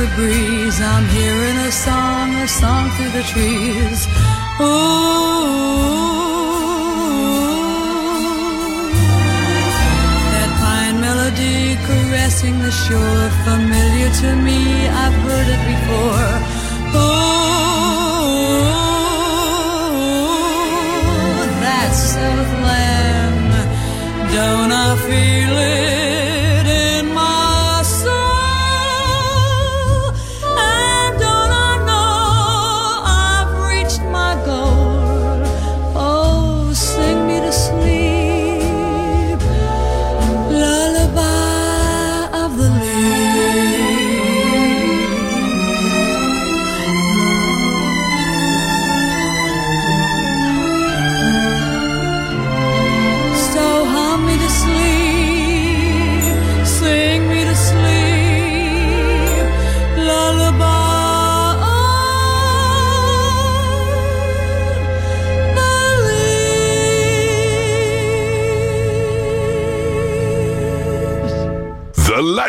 the breeze. I'm hearing a song, a song through the trees. Ooh, that pine melody caressing the shore, familiar to me. I've heard it before. Ooh, that southland. Don't I feel it?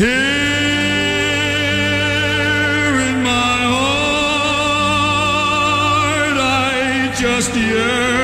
Here in my heart, I just yearn.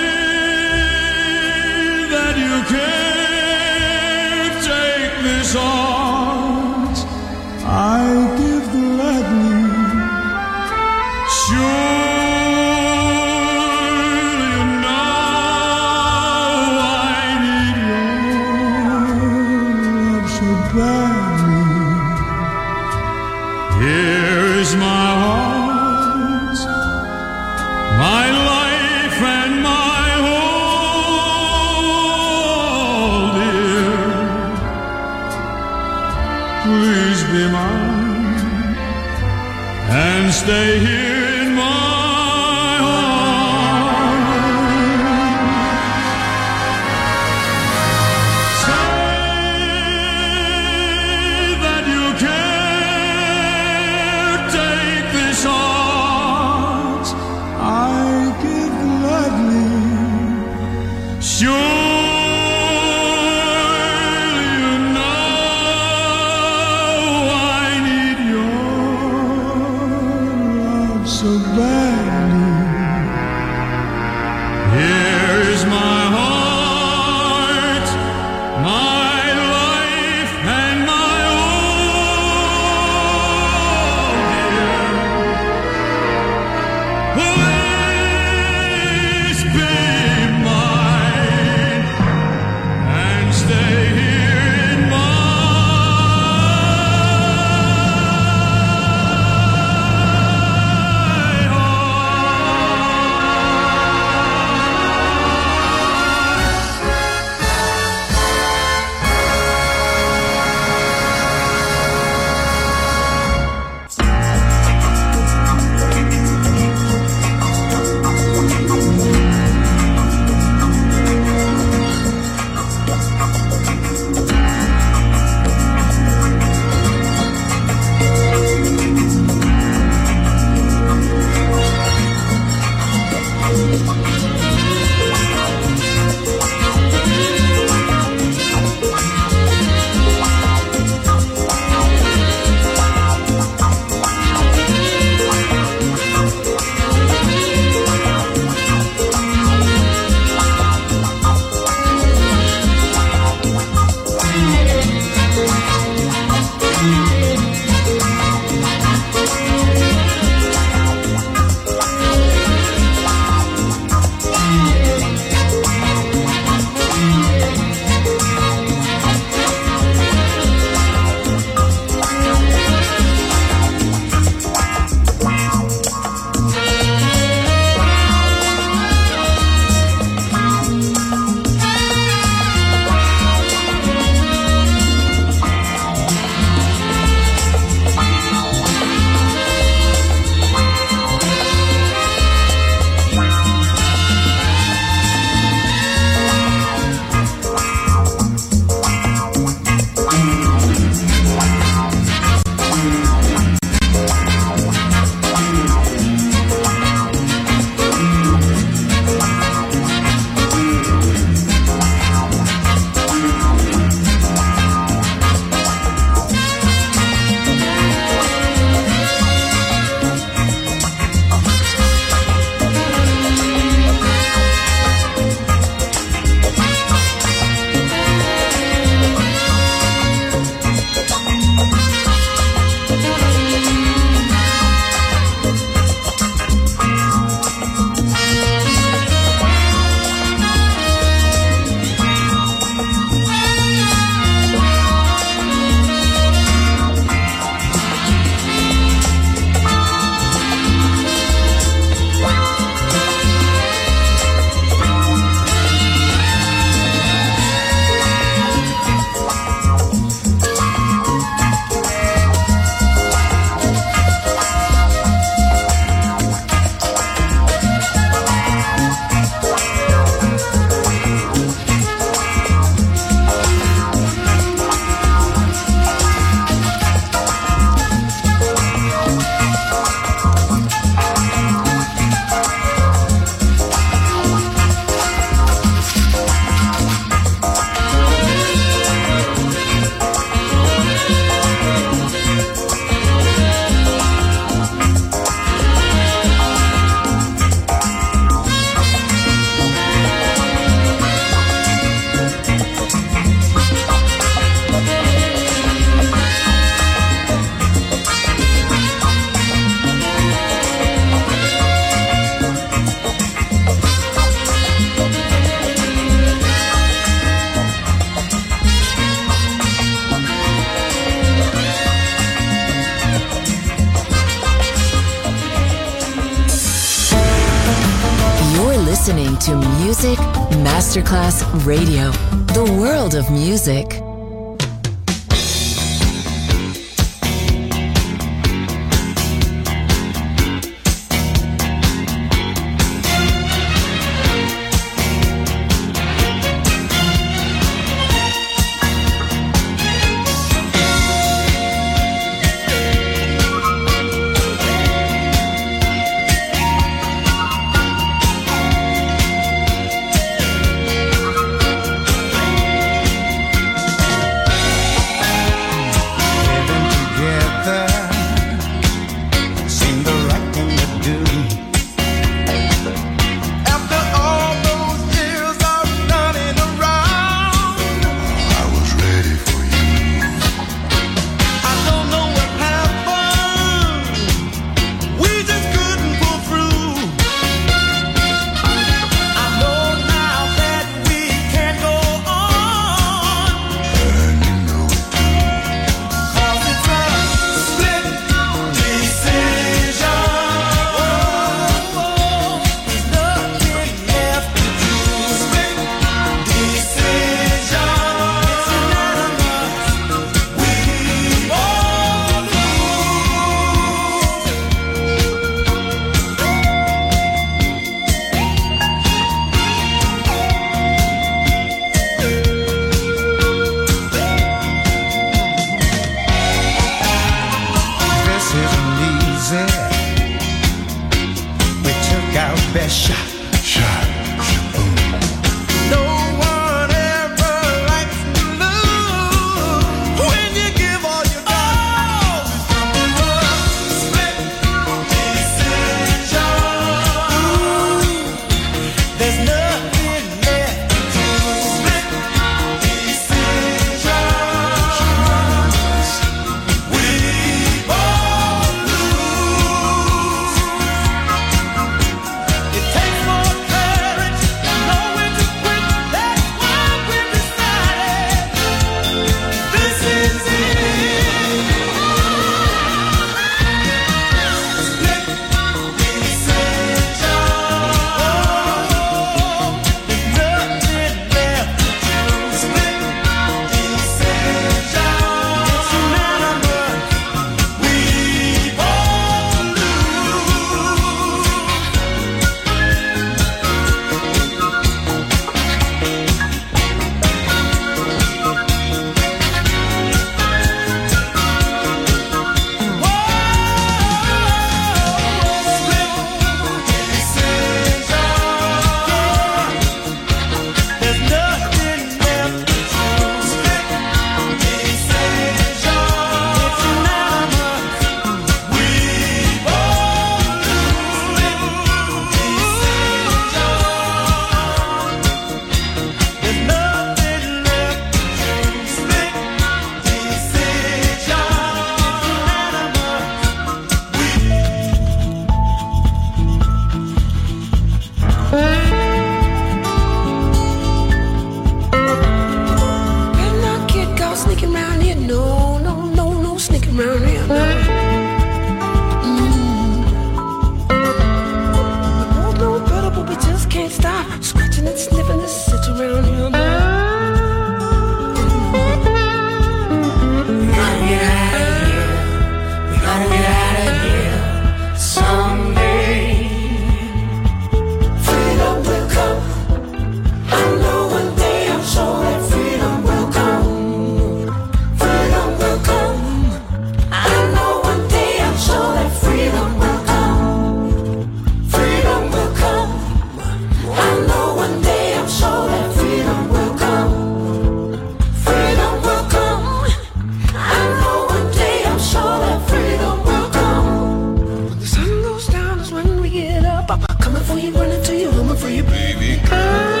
for you, baby girl.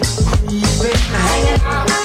hanging out.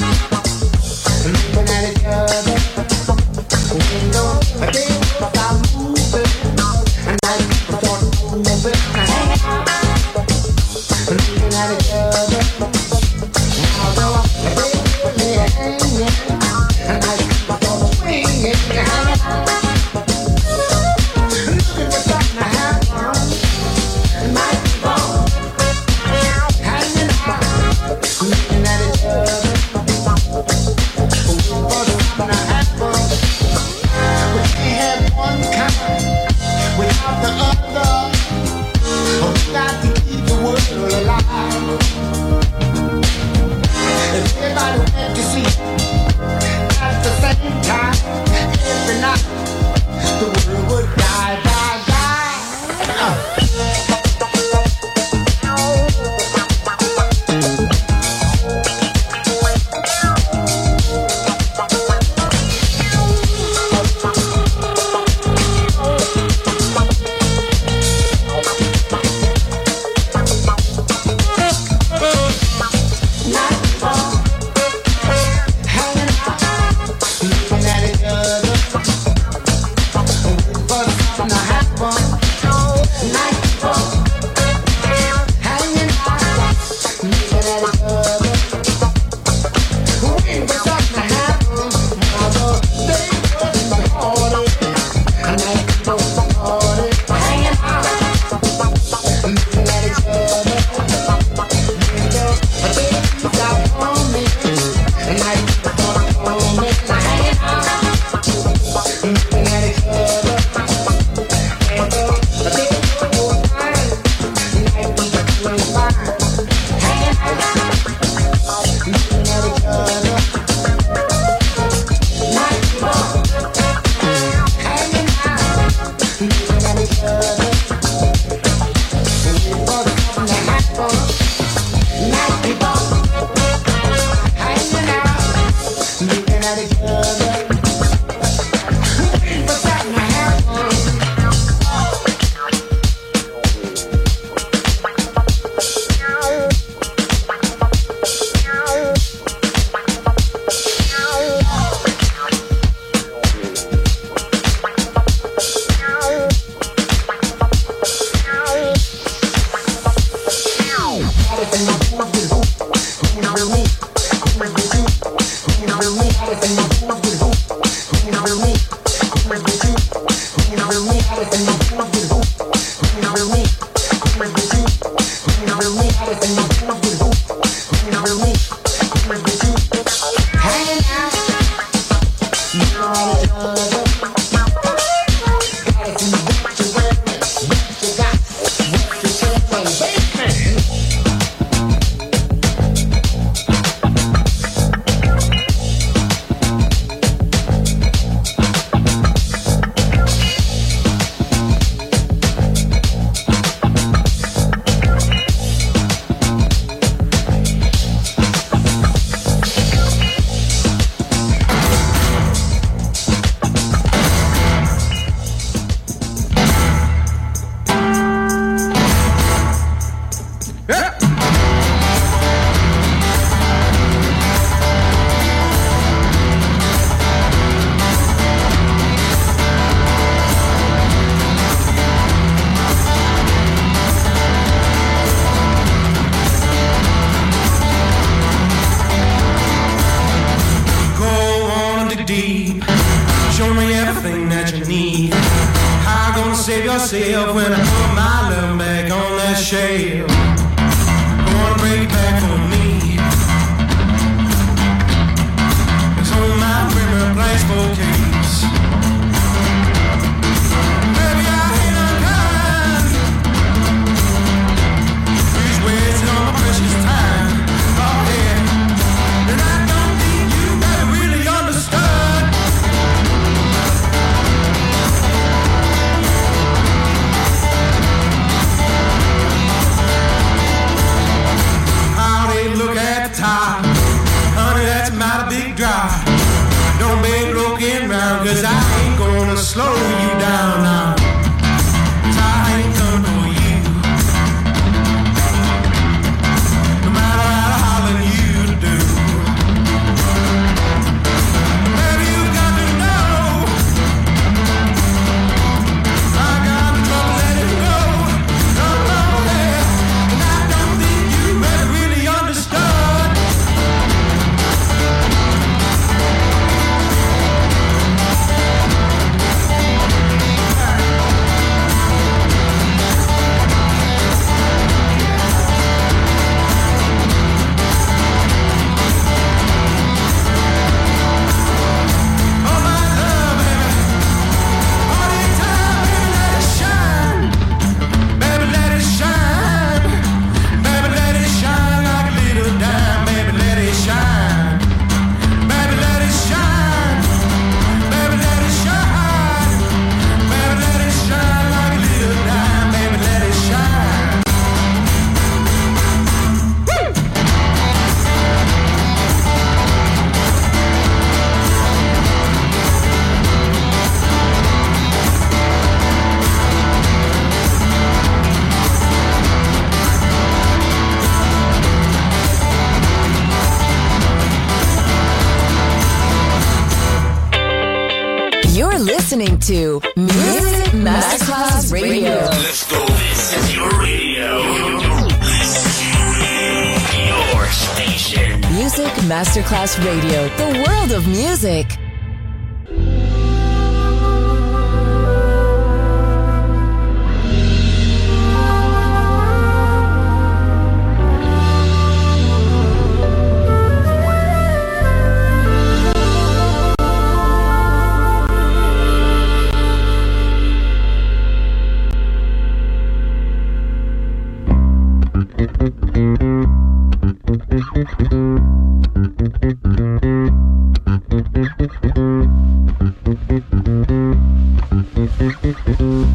Thank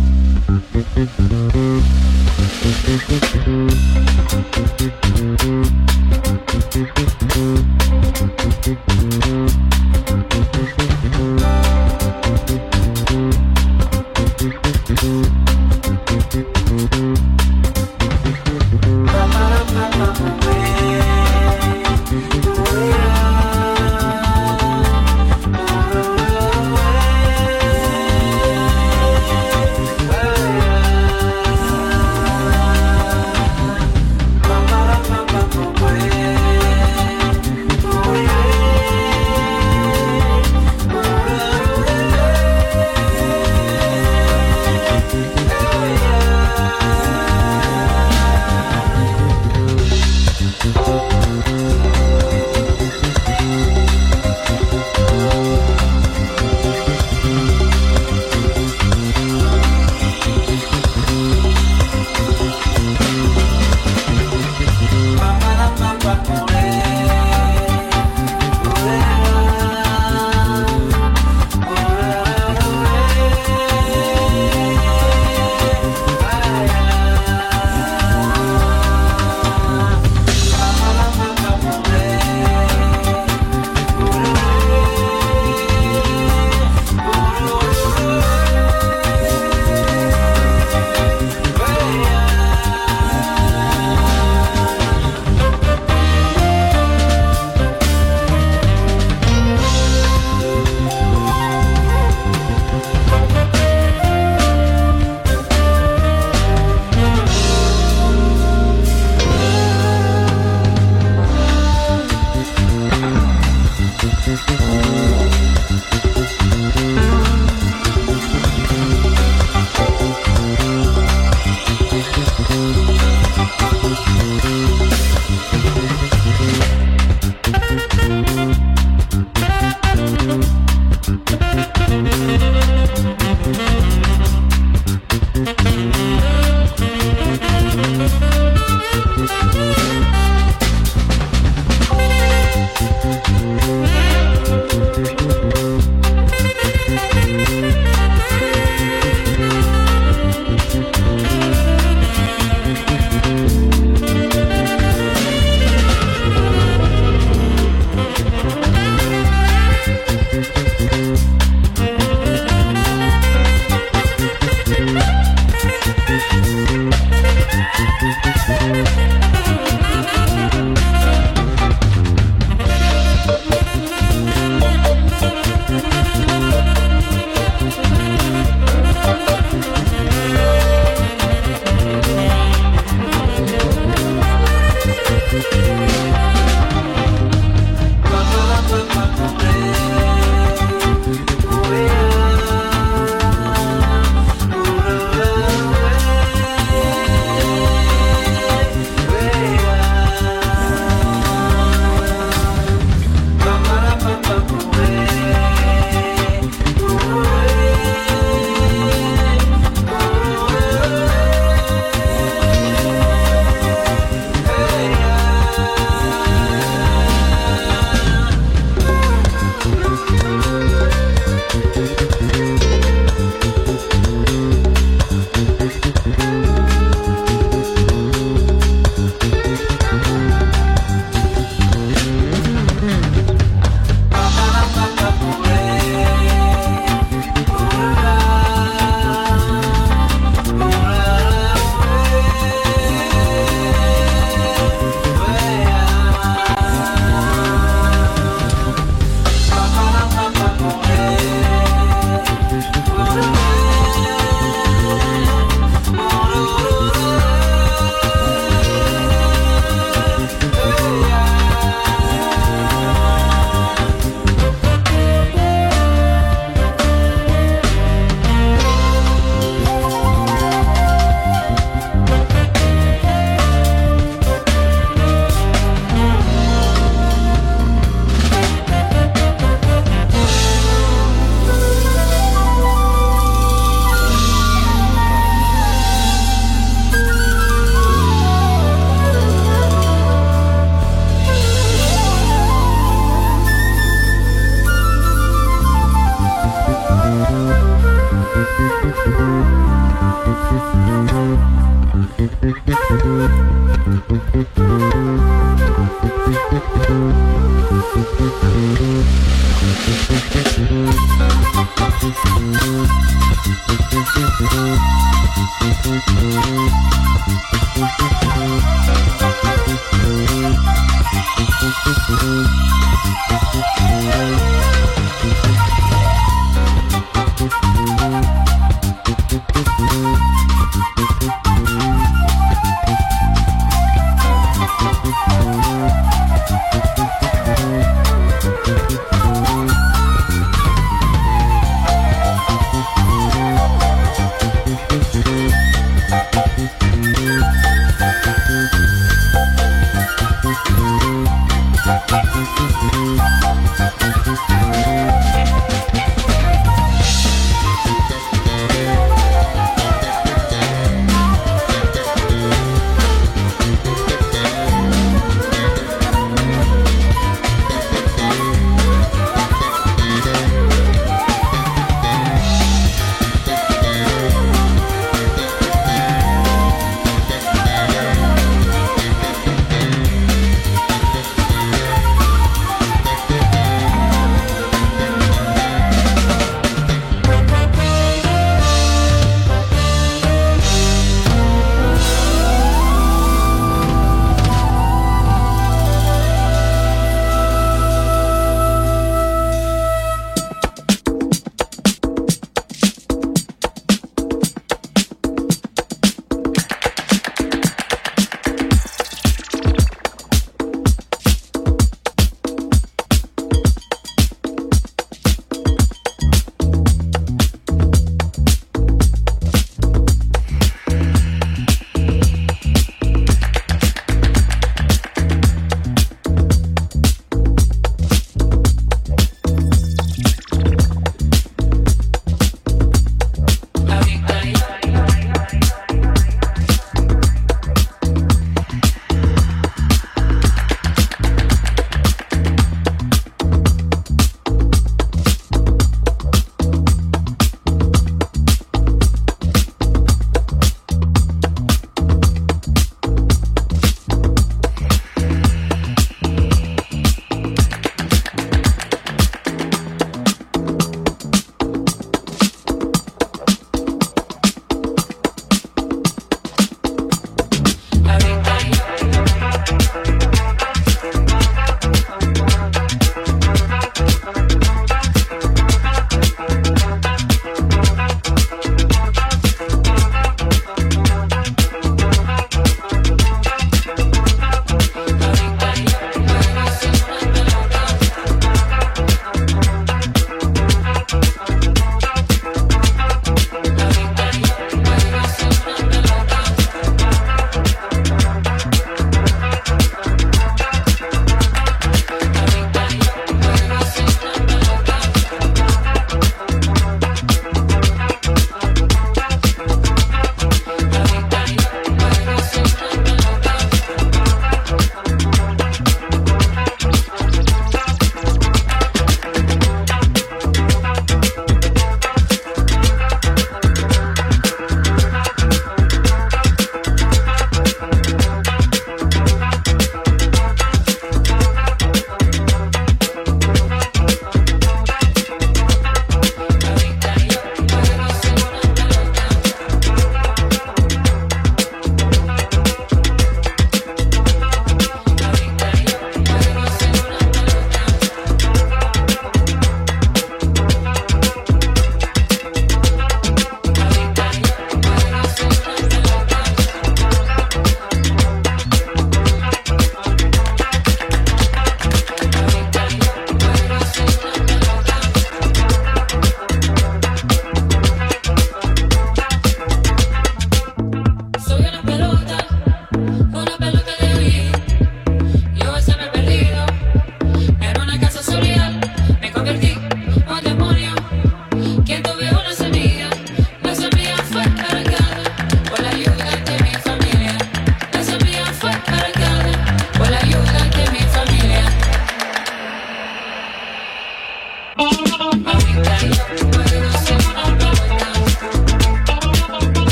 you.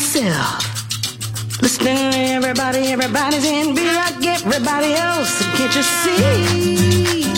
myself. Everybody, everybody's envy. I get everybody else. Can't you see?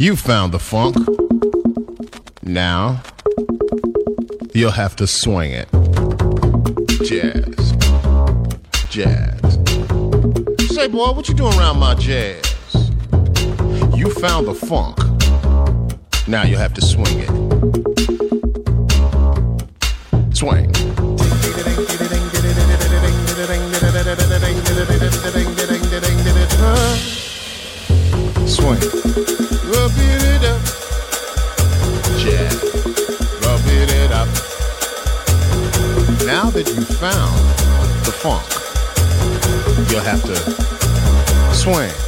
You found the funk. Now, you'll have to swing it. Jazz. Jazz. Say, boy, what you doing around my jazz? You found the funk. Now you'll have to swing it. Swing. found the funk. You'll have to swing.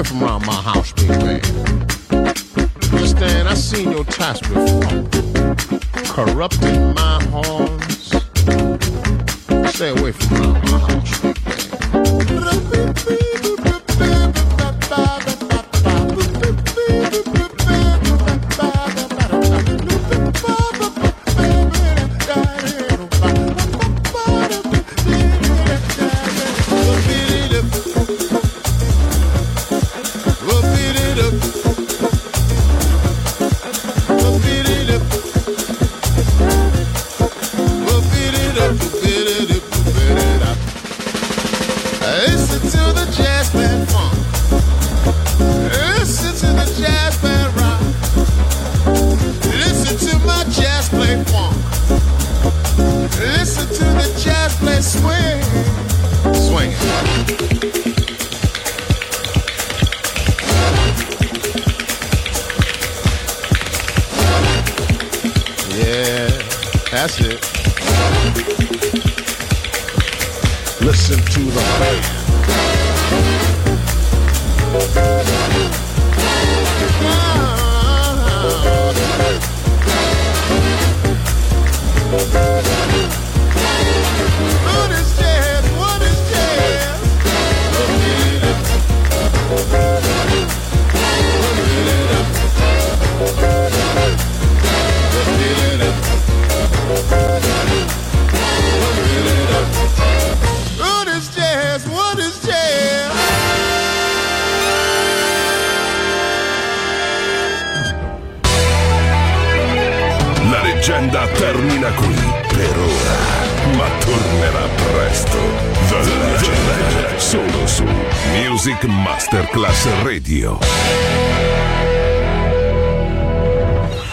away from around my house, big man. Understand? I seen your tots before.